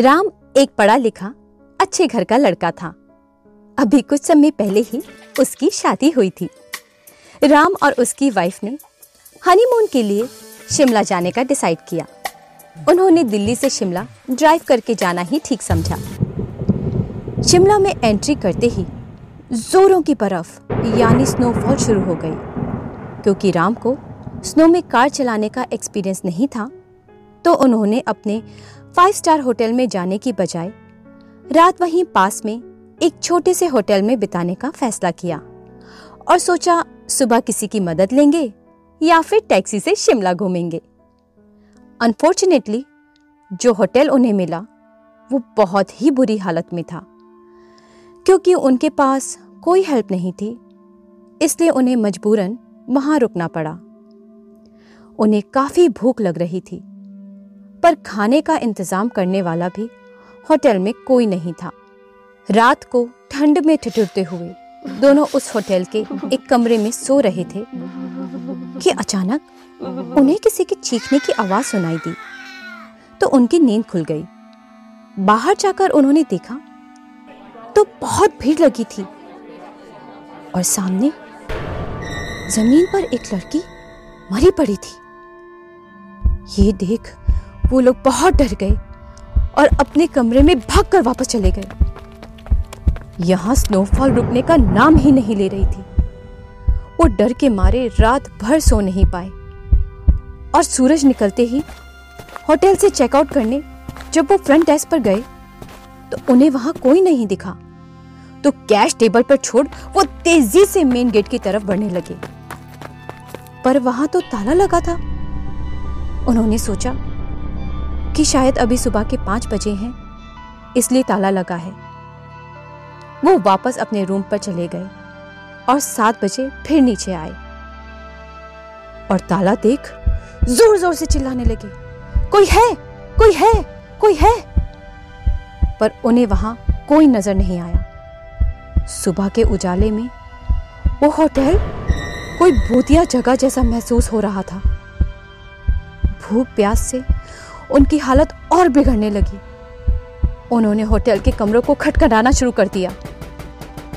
राम एक पढ़ा लिखा, अच्छे घर का लड़का था। अभी कुछ समय पहले ही उसकी शादी हुई थी। राम और उसकी वाइफ ने हनीमून के लिए शिमला जाने का डिसाइड किया। उन्होंने दिल्ली से शिमला ड्राइव करके जाना ही ठीक समझा। शिमला में एंट्री करते ही जोरों की बर्फ़, यानी स्नोफॉल शुरू हो गई। क्योंकि राम को स्नो में कार चलाने का एक्सपीरियंस नहीं था तो उन्होंने अपने फाइव स्टार होटल में जाने की बजाय रात वहीं पास में एक छोटे से होटल में बिताने का फैसला किया और सोचा, सुबह किसी की मदद लेंगे या फिर टैक्सी से शिमला घूमेंगे। अनफॉर्चुनेटली, जो होटल उन्हें मिला, वो बहुत ही बुरी हालत में था। क्योंकि उनके पास कोई हेल्प नहीं थी, इसलिए उन्हें मजबूरन वहाँ रुकना पड़ा। उन्हें काफ़ी भूख लग रही थी। पर खाने का इंतज़ाम करने वाला भी होटल में कोई नहीं था। रात को ठंड में ठिठुरते हुए दोनों उस होटल के एक कमरे में सो रहे थे कि अचानक उन्हें किसी के चीखने की आवाज़ सुनाई दी। तो उनकी नींद खुल गई। बाहर जाकर उन्होंने देखा तो बहुत भीड़ लगी थी। और सामने ज़मीन पर एक लड़की मरी पड़ी थी। ये देख वो लोग बहुत डर गए और अपने कमरे में भाग कर वापस चले गए। यहाँ स्नोफॉल रुकने का नाम ही नहीं ले रही थी। वो डर के मारे रात भर सो नहीं पाए। और सूरज निकलते ही होटल से चेकआउट करने जब वो फ्रंट डेस्क पर गए तो उन्हें वहाँ कोई नहीं दिखा। तो कैश टेबल पर छोड़ वो तेज़ी से मेन गेट की तरफ़ बढ़ने लगे। पर वहाँ तो ताला लगा था। उन्होंने सोचा कि शायद अभी सुबह के पाँच बजे हैं, इसलिए ताला लगा है। वो वापस अपने रूम पर चले गए और सात बजे फिर नीचे आए। और ताला देख ज़ोर ज़ोर से चिल्लाने लगे, कोई है? कोई है? कोई है? पर उन्हें वहाँ कोई नज़र नहीं आया। सुबह के उजाले में वो होटल कोई भूतिया जगह जैसा महसूस हो रहा था। भूख प्यास से उनकी हालत और बिगड़ने लगी। उन्होंने होटल के कमरों को खटखटाना शुरू कर दिया।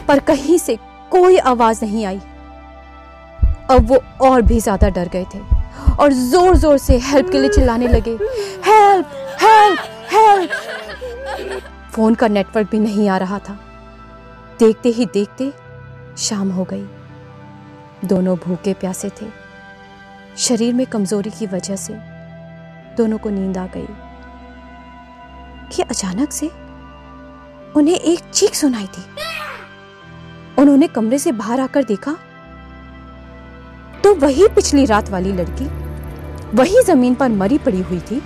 पर कहीं से कोई आवाज़ नहीं आई। अब वो और भी ज़्यादा डर गए थे और ज़ोर ज़ोर से हेल्प के लिए चिल्लाने लगे। Help help help! फ़ोन का नेटवर्क भी नहीं आ रहा था। देखते ही देखते शाम हो गई। दोनों भूखे प्यासे थे। शरीर में कमज़ोरी की वजह से दोनों को नींद आ गई। कि अचानक से उन्हें एक चीख सुनाई थी उन्होंने कमरे से बाहर आकर देखा तो वही पिछली रात वाली लड़की वही ज़मीन पर मरी पड़ी हुई थी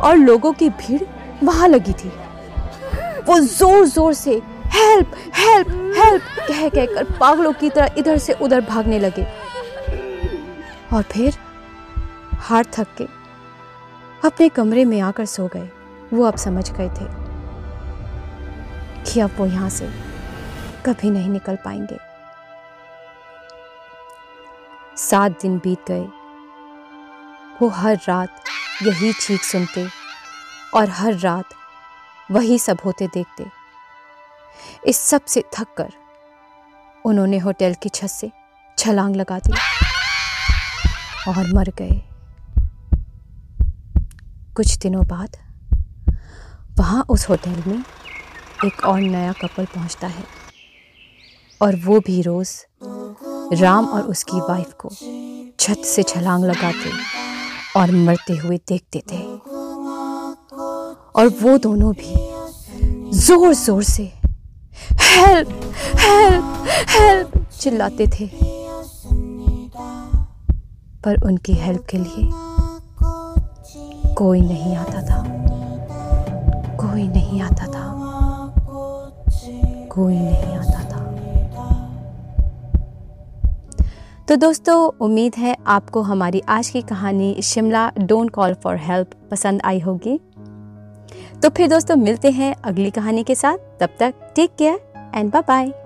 और लोगों की भीड़ वहाँ लगी थी। वो ज़ोर ज़ोर से, हेल्प हेल्प हेल्प कह कहकर पागलों की तरह इधर से उधर भागने लगे। और फिर हार थक के अपने कमरे में आकर सो गए। वो अब समझ गए थे कि अब वो यहाँ से कभी नहीं निकल पाएँगे। सात दिन बीत गए। वो हर रात यही चीख सुनते और हर रात वही सब होते देखते। इस सबसे थक कर उन्होंने होटल की छत से छलांग लगा दी और मर गए। कुछ दिनों बाद, वहाँ उस होटल में एक और नया कपल पहुँचता है। और वो भी रोज़ राम और उसकी वाइफ को छत से छलांग लगाते और मरते हुए देखते थे और वो दोनों भी ज़ोर ज़ोर से, हेल्प हेल्प हेल्प, चिल्लाते थे। पर उनकी हेल्प के लिए कोई नहीं आता था। कोई नहीं आता था। कोई नहीं आता था। तो दोस्तों, उम्मीद है आपको हमारी आज की कहानी Shimla don't call for help पसंद आई होगी। तो फिर दोस्तों, मिलते हैं अगली कहानी के साथ। तब तक take care and bye bye